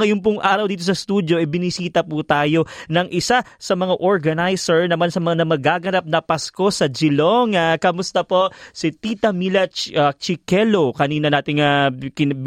Ngayon pong araw dito sa studio, e binisita po tayo ng isa sa mga organizer naman sa mga magaganap na Pasko sa Geelong. Uh, kamusta po si Tita Mila Ch- uh, Chiquelo? Kanina nating uh,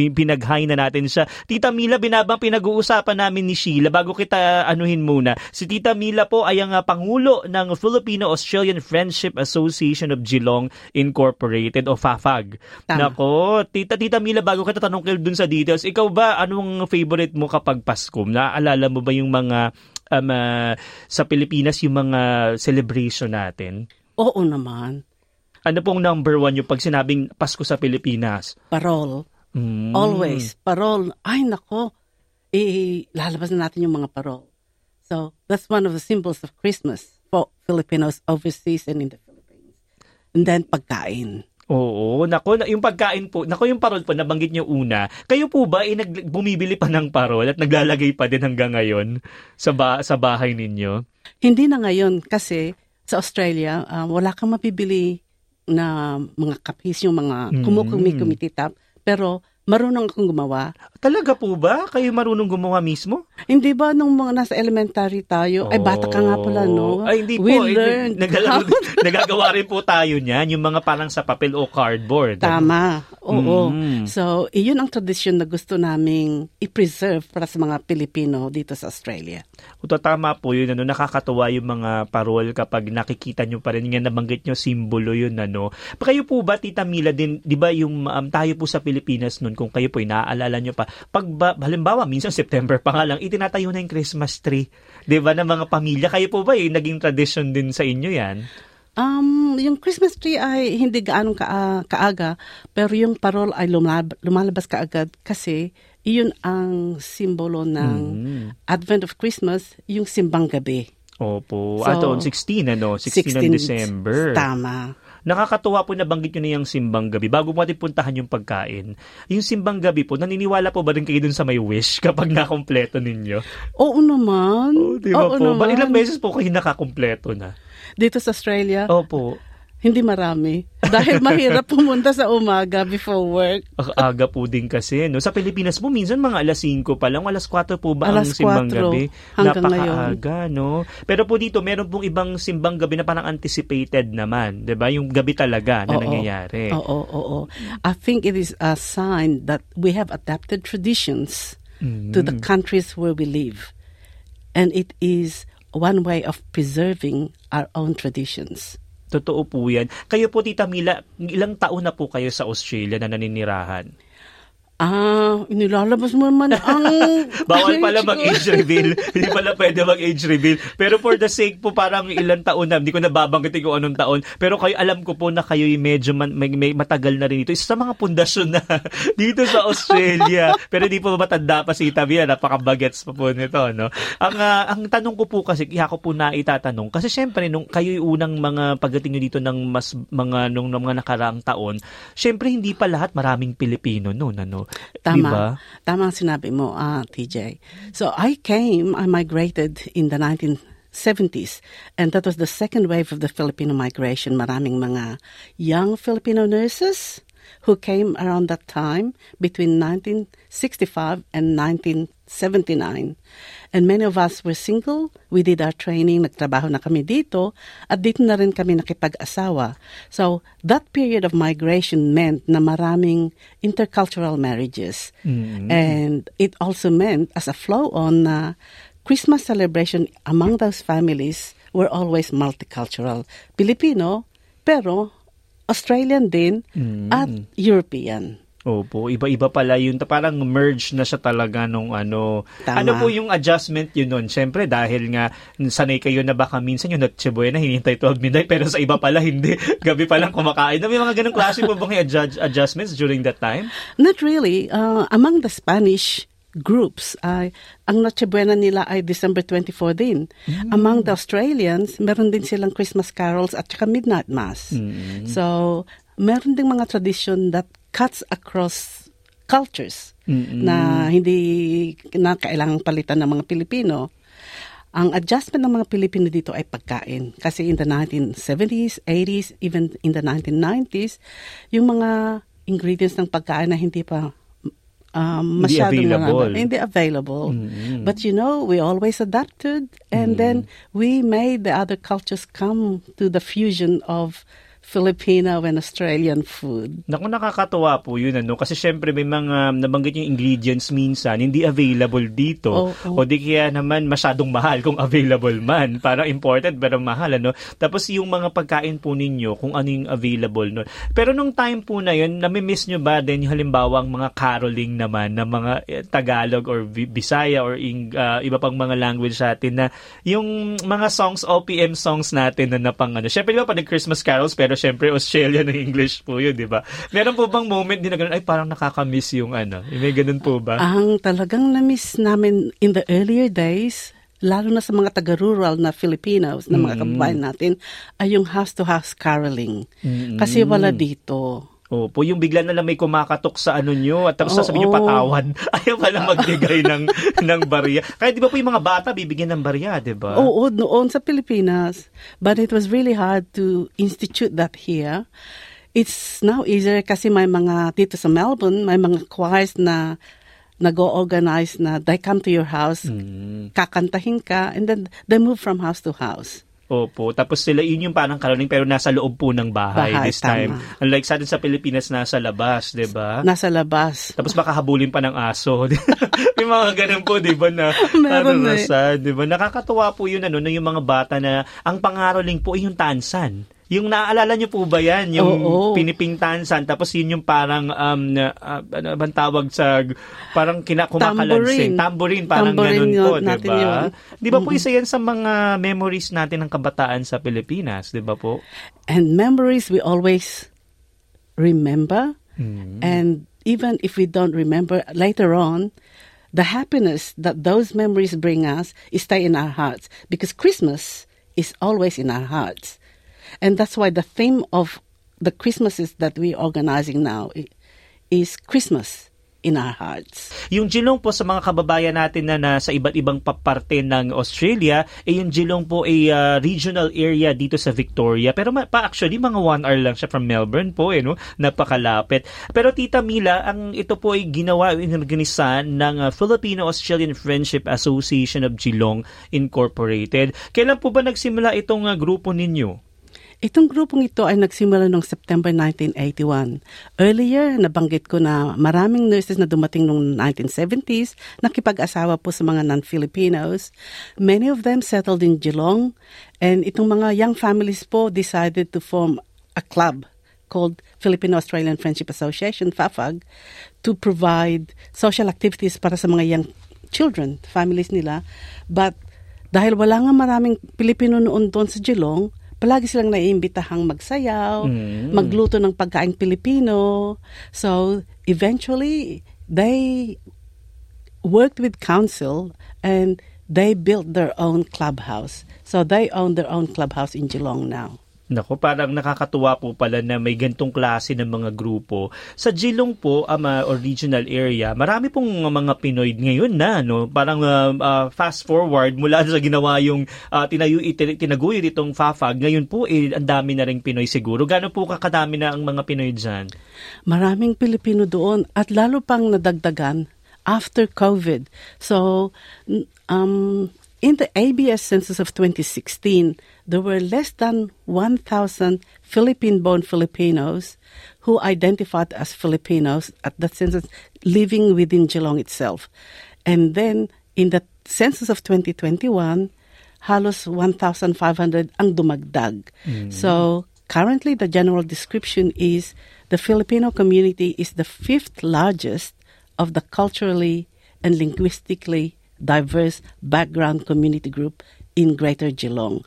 pinaghay na natin siya. Tita Mila, binabang pinag-uusapan namin ni Sheila. Bago kita anuhin muna, si Tita Mila po ay ang uh, Pangulo ng Filipino-Australian Friendship Association of Geelong Incorporated o FAFAG. Tama. Nako, Tita, Tita Mila, bago kita tanong kayo dun sa details, ikaw ba, anong favorite mo kapag Pasko? Naaalala mo ba yung mga um, uh, sa Pilipinas yung mga celebration natin? Oo naman. Ano pong number one yung pag sinabing Pasko sa Pilipinas? Parol. Mm. Always. Parol. Ay, nako. Eh, lalabas na natin yung mga parol. So, that's one of the symbols of Christmas for Filipinos overseas and in the Philippines. And then, pagkain. Oo, nako, na- yung pagkain po, nako yung parol po, nabanggit niyo una. Kayo po ba, eh, nag, bumibili pa ng parol at naglalagay pa din hanggang ngayon sa, ba, sa bahay ninyo? Hindi na ngayon kasi sa Australia, ah, wala kang mapibili na mga kapis, yung mga Mm. kumukumi-kumititap. Pero marunong akong gumawa. Talaga po ba? Kayo marunong gumawa mismo? Hindi ba nung mga nasa elementary tayo, ay bata ka nga pala, no? Ay, hindi We po. Learned how- nagagawa rin po tayo niyan, yung mga parang sa papel o cardboard. Tama. Oo. Mm. So, iyon ang tradisyon na gusto naming i-preserve para sa mga Pilipino dito sa Australia. Ito tama po yun, ano, nakakatuwa yung mga parol kapag nakikita nyo pa rin, yung nabanggit nyo, simbolo yun, ano. Pa kayo po ba, Tita Mila, din, di ba yung um, tayo po sa Pilipinas nun, kung kayo po, naaalala nyo pa, pag ba, halimbawa, minsan September pa nga lang, itinatayo na yung Christmas tree, di ba, ng mga pamilya. Kayo po ba, yung naging tradition din sa inyo yan? Um, yung Christmas tree ay hindi gaanong ka, kaaga, pero yung parol ay lumalab- lumalabas kaagad kasi iyon ang simbolo ng Mm. Advent of Christmas, yung simbang gabi. Opo. So, Ato, 16, ano? 16, ng December. Tama. Nakakatuwa po nabanggit nyo na yung simbang gabi. Bago mo natin puntahan yung pagkain, yung simbang gabi po, naniniwala po ba rin kayo dun sa may wish kapag nakompleto ninyo? Oo naman. Oh, di ba Oo po? Ba, naman. ilang beses po kayo nakakompleto na? Dito sa Australia, Opo. Hindi marami. Dahil mahirap pumunta sa umaga before work. Aga po din kasi. No? Sa Pilipinas po, minsan mga alas 5 pa lang, alas 4 po ba Alas ang simbang 4 gabi? hanggang Napakaaga, no? Pero po dito, meron pong ibang simbang gabi na parang anticipated naman. ba Yung gabi talaga na Oo. nangyayari. Oo, oo, oo. I think it is a sign that we have adapted traditions to the Mm. countries where we live. And it is one way of preserving our own traditions. Totoo po yan. Kayo po, Tita Mila, ilang taon na po kayo sa Australia na naninirahan? Ah, inilalabas mo naman ang... Bawal pala mag-age reveal. Hindi pala pwede mag-age reveal. Pero for the sake po, parang ilang taon na, hindi ko nababanggitin kung anong taon. Pero kayo, alam ko po na kayo medyo man, may, may matagal na rin ito. Isa sa mga pundasyon na dito sa Australia. Pero hindi po matanda pa si Itabia. Napaka-bagets pa po nito. No? Ang, ah, ang tanong ko po kasi, kaya ko po na itatanong. Kasi syempre, nung kayo yung unang mga pagdating nyo dito ng mas mga, nung, nung mga nakaraang taon, syempre hindi pa lahat maraming Pilipino noon. Ano? Tama. Diba? Tama ang sinabi mo, ah, TJ. So I came, I migrated in the 1970s. And that was the second wave of the Filipino migration. Maraming mga young Filipino nurses who came around that time between 1965 and 1979. And many of us were single. We did our training, nagtrabaho na kami dito, at dito na rin kami nakipag-asawa. So, that period of migration meant na maraming intercultural marriages. And it also meant, as a flow-on, na Christmas celebration among those families were always multicultural. Filipino, pero Australian din at European. Opo, iba-iba pala yun. Parang merge na siya talaga nung ano. Tama. Ano po yung adjustment yun nun? Siyempre, dahil nga sanay kayo na baka minsan yung Noche Buena, hinihintay 12 midnight, pero sa iba pala hindi. Gabi pa lang kumakain. May mga ganong klase po bang adjust, adjustments during that time? Not really. Uh, among the Spanish groups, ay ang Noche Buena nila ay December 24 din. Among the Australians, meron din silang Christmas carols at saka midnight mass. So, meron ding mga tradition that cuts across cultures na hindi na kailangang palitan ng mga Pilipino. Ang adjustment ng mga Pilipino dito ay pagkain. Kasi in the 1970s, 80s, even in the 1990s, yung mga ingredients ng pagkain na hindi pa um, Hindi available. marami, hindi available. Mm-mm. But you know, we always adapted and then we made the other cultures come to the fusion of Filipino and Australian food. Naku, nakakatuwa po yun, ano? Kasi syempre may mga nabanggit yung ingredients minsan, hindi available dito. Oo. O di kaya naman masyadong mahal kung available man. Parang important pero mahal, ano? Tapos yung mga pagkain po ninyo, kung ano yung available nun. Pero nung time po na yun, namimiss nyo ba din yung halimbawa ang mga caroling naman na mga eh, Tagalog or Bisaya or ah, iba pang mga language natin na yung mga songs, OPM songs natin na napang ano. Syempre, di ba, pag Christmas carols, pero syempre, Australian na English po yun, di ba? Meron po bang moment din na ganun, ay parang nakakamiss yung ano? May ganun po ba? Ang talagang na-miss namin in the earlier days, lalo na sa mga taga-rural na Filipinos, na mga kababayan natin, ay yung house-to-house caroling. Kasi wala dito. Opo, yung bigla na lang may kumakatok sa ano nyo at tapos Oo. sasabihin nyo patawan. Ayaw pala magbigay ng, ng barya. Kaya di ba po yung mga bata bibigyan ng barya, di ba? Oo, noon sa Pilipinas. But it was really hard to institute that here. It's now easier kasi may mga, dito sa Melbourne, may mga choirs na nag-organize na they come to your house, kakantahin ka, and then they move from house to house. Opo. Tapos sila, yun yung parang caroling pero nasa loob po ng bahay, Bahay, this time. tama. Unlike sa atin sa Pilipinas, nasa labas, di ba? Nasa labas. Tapos baka habulin pa ng aso. May mga ganun po, di ba, na Meron ano, eh. di ba? Nakakatuwa po yun, ano, na yung mga bata na, ang pangaroling po ay yung tansan. Yung naaalala niyo po ba yan? Yung Oo. piniping tansan, tapos yun yung parang, um, ah, ano bang tawag sa, parang kinakumakalansin. Tambourine. Tambourine, parang Tambourine ganun po, di natin ba? yun. Di ba po isa yan sa mga memories natin ng kabataan sa Pilipinas, di ba po? And memories we always remember. Mm. And even if we don't remember later on, the happiness that those memories bring us is stay in our hearts because Christmas is always in our hearts. And that's why the theme of the Christmases that we're organizing now is Christmas in our hearts. Yung jilong po sa mga kababayan natin na nasa iba't ibang paparte ng Australia, eh yung jilong po ay ah, regional area dito sa Victoria. Pero ma- pa actually mga one hour lang siya from Melbourne po eh no, napakalapit. Pero Tita Mila, ang ito po ay ginawa inorganisa ng ah, Filipino-Australian Friendship Association of Geelong Incorporated. Kailan po ba nagsimula itong ah, grupo ninyo? Itong grupong ito ay nagsimula noong September 1981. Earlier, nabanggit ko na maraming nurses na dumating noong 1970s, nakipag-asawa po sa mga non-Filipinos. Many of them settled in Geelong, and itong mga young families po decided to form a club called Filipino-Australian Friendship Association, FAFAG, to provide social activities para sa mga young children, families nila. But dahil wala nga maraming Pilipino noon doon sa Geelong, palagi silang naiimbitahang magsayaw, Mm. magluto ng pagkain Pilipino. So, eventually, they worked with council and they built their own clubhouse. So, they own their own clubhouse in Geelong now. Nako, parang nakakatuwa po pala na may gantong klase ng mga grupo. Sa Geelong po, ama or regional area, marami pong mga Pinoy ngayon na, no? Parang uh, uh, fast forward mula sa ginawa yung uh, tinayo, itin- tinaguyod itong FAFAG. Ngayon po, eh, ang dami na rin Pinoy siguro. Gano'n po kakadami na ang mga Pinoy dyan? Maraming Pilipino doon at lalo pang nadagdagan after COVID. So, um, in the ABS census of 2016, there were less than 1,000 Philippine-born Filipinos who identified as Filipinos at the census living within Geelong itself. And then, in the census of 2021, halos 1,500 ang dumagdag. Mm. So, currently the general description is the Filipino community is the fifth largest of the culturally and linguistically diverse background community group in Greater Geelong.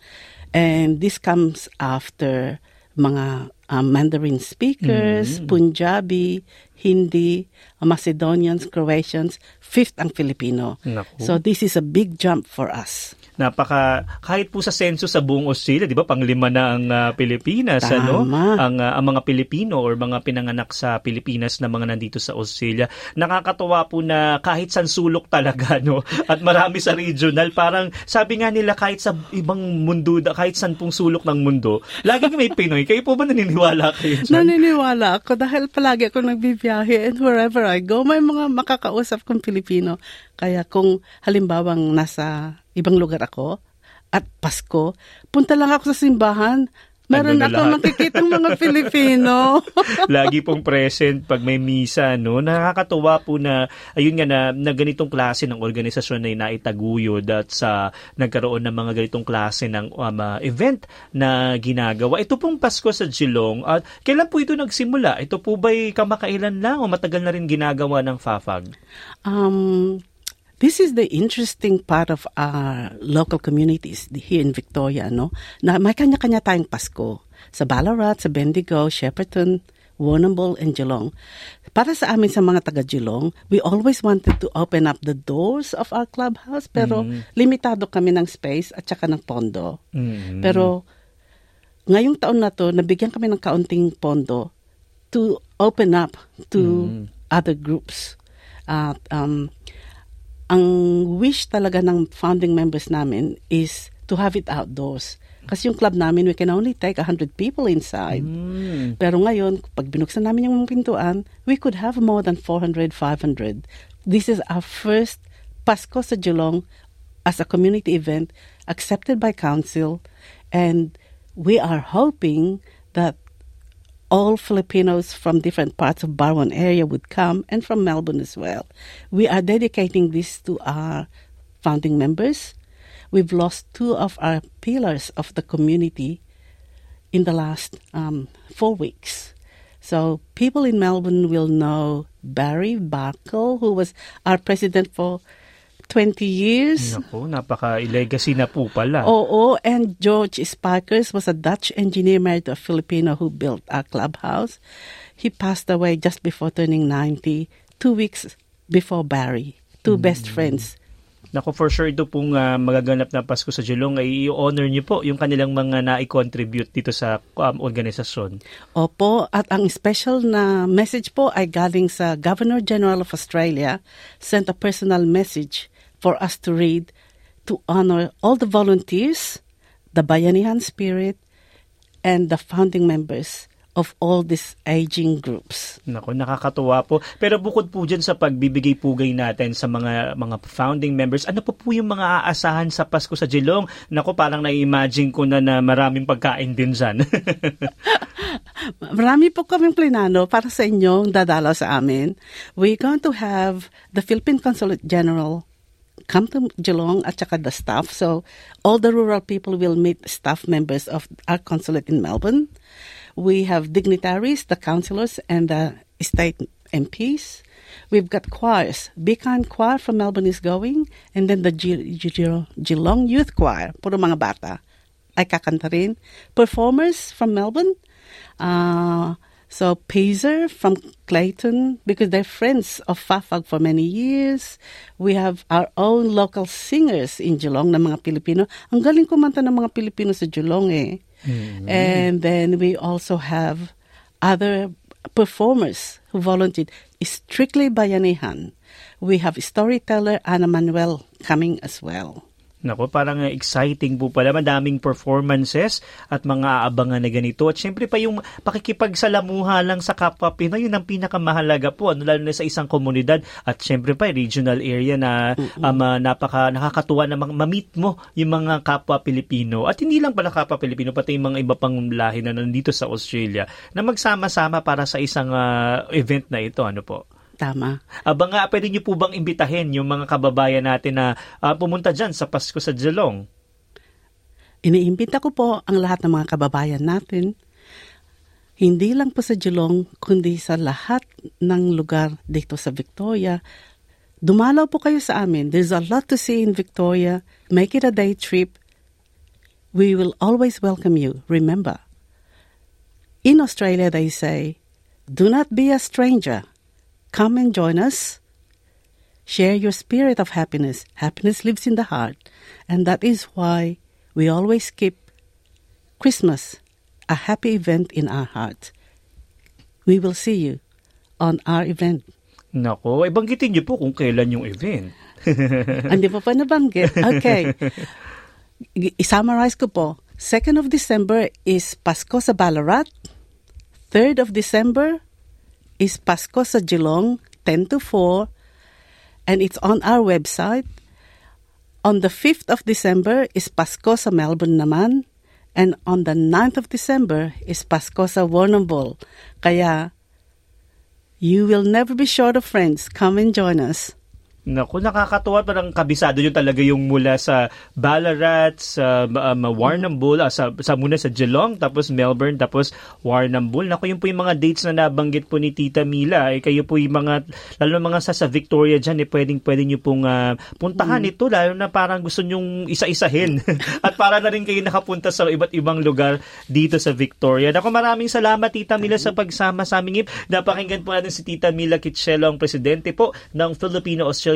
And this comes after mga uh, Mandarin speakers, Punjabi, Hindi, Macedonians, Croatians, fifth ang Filipino. Naku. So this is a big jump for us. Napaka kahit po sa senso sa buong Australia, 'di ba? Panglima na ang uh, Pilipinas, Tama. ano? Ang uh, ang mga Pilipino or mga pinanganak sa Pilipinas na mga nandito sa Australia. Nakakatuwa po na kahit san sulok talaga, no? At marami sa regional, parang sabi nga nila kahit sa ibang mundo, kahit san pong sulok ng mundo, laging may Pinoy. Kayo po ba naniniwala kayo dyan? Naniniwala ako dahil palagi ako nagbibiyahe and wherever I go, may mga makakausap kong Pilipino. Kaya kung halimbawang nasa ibang lugar ako at Pasko, punta lang ako sa simbahan, Meron Ano ako makikitang mga Pilipino. lagi pong present pag may misa no? Nakakatuwa po na ayun nga na, na ganitong klase ng organisasyon na naitaguyod at sa nagkaroon ng mga ganitong klase ng um, uh, event na ginagawa. Ito pong Pasko sa Geelong at kailan po ito nagsimula? Ito po ba'y kamakailan lang o matagal na rin ginagawa ng FAFAG? Um, this is the interesting part of our local communities here in Victoria, no? Na may kanya-kanya tayong Pasko. Sa Ballarat, sa Bendigo, Shepparton, Warrnambool, and Geelong. Para sa amin sa mga taga Geelong, we always wanted to open up the doors of our clubhouse pero limitado kami ng space at saka ng pondo. Mm. Pero ngayong taon na to, nabigyan kami ng kaunting pondo to open up to other groups. At um, ang wish talaga ng founding members namin is to have it outdoors. Kasi yung club namin, we can only take 100 people inside. Mm. Pero ngayon, pag binuksan namin yung pintuan, we could have more than 400, 500. This is our first Pasko sa Geelong as a community event accepted by council and we are hoping that all Filipinos from different parts of Barwon area would come and from Melbourne as well. We are dedicating this to our founding members. We've lost two of our pillars of the community in the last um, four weeks. So people in Melbourne will know Barry Barkle, who was our president for 20 years. Naku, napaka-legacy na po pala. Oo, and George Sparkers was a Dutch engineer married to a Filipino who built our clubhouse. He passed away just before turning 90, two weeks before Barry. Two best friends. Nako, for sure ito pong ah, magaganap na Pasko sa Geelong ay i-honor niyo po yung kanilang mga na-contribute dito sa um, organisasyon. Opo, at ang special na message po ay galing sa Governor General of Australia, sent a personal message for us to read to honor all the volunteers, the Bayanihan spirit, and the founding members of all these aging groups. Nako, nakakatuwa po. Pero bukod po dyan sa pagbibigay pugay natin sa mga mga founding members, ano po po yung mga aasahan sa Pasko sa Geelong? Nako, parang na-imagine ko na na maraming pagkain din dyan. Marami po kaming plinano para sa inyong dadalaw sa amin. We're going to have the Philippine Consulate General come to Geelong at saka the staff. So all the rural people will meet staff members of our consulate in Melbourne. We have dignitaries, the councillors, and the state MPs. We've got choirs. Be Kind Choir from Melbourne is going, and then the Ge- Ge- Geelong Youth Choir, puro mga bata, ay. Performers from Melbourne, uh, so Pazer from Clayton, because they're friends of Fafag for many years. We have our own local singers in Geelong na mga Pilipino. Ang galing kumanta ng mga Pilipino sa Geelong eh. And then we also have other performers who volunteered strictly Bayanihan. We have storyteller Ana Manuel coming as well. Nako, parang exciting po pala. Madaming performances at mga aabangan na ganito. At syempre pa yung pakikipagsalamuha lang sa kapwa Pinoy, yun ang pinakamahalaga po. Ano, lalo na sa isang komunidad. At syempre pa, regional area na um, uh, napaka nakakatuwa na ma-meet mo yung mga kapwa Pilipino. At hindi lang pala kapwa Pilipino, pati yung mga iba pang lahi na nandito sa Australia na magsama-sama para sa isang uh, event na ito. Ano po? Tama. Aba nga, pwede niyo po bang imbitahin yung mga kababayan natin na ah, pumunta dyan sa Pasko sa Geelong? Iniimbita ko po ang lahat ng mga kababayan natin, hindi lang po sa Geelong, kundi sa lahat ng lugar dito sa Victoria. Dumalaw po kayo sa amin. There's a lot to see in Victoria. Make it a day trip. We will always welcome you. Remember, in Australia they say, do not be a stranger. Come and join us. Share your spirit of happiness. Happiness lives in the heart. And that is why we always keep Christmas a happy event in our heart. We will see you on our event. Nako, ibanggitin niyo po kung kailan yung event. Hindi pa pa nabanggit. Okay. I-summarize ko po. 2nd of December is Pasko sa Ballarat. 3rd of December is Pasko sa Geelong, 10 to 4. And it's on our website. On the 5th of December is Pasko sa Melbourne naman. And on the 9th of December is Pasko sa Warrnambool. Kaya, you will never be short of friends. Come and join us. Naku, nakakatuwa parang kabisado nyo talaga yung mula sa Ballarat, sa um, Warrnambool, ah, sa, sa muna sa Geelong, tapos Melbourne, tapos Warrnambool. Naku, yun po yung mga dates na nabanggit po ni Tita Mila. Eh, kayo po yung mga, lalo mga sa, sa Victoria dyan, eh, pwedeng, pwedeng nyo pong uh, puntahan mm. ito, lalo na parang gusto nyong isa-isahin. At para na rin kayo nakapunta sa iba't ibang lugar dito sa Victoria. Naku, maraming salamat Tita Mila sa pagsama sa aming Napakinggan po natin si Tita Mila Kitchelo, ang presidente po ng Filipino-Australian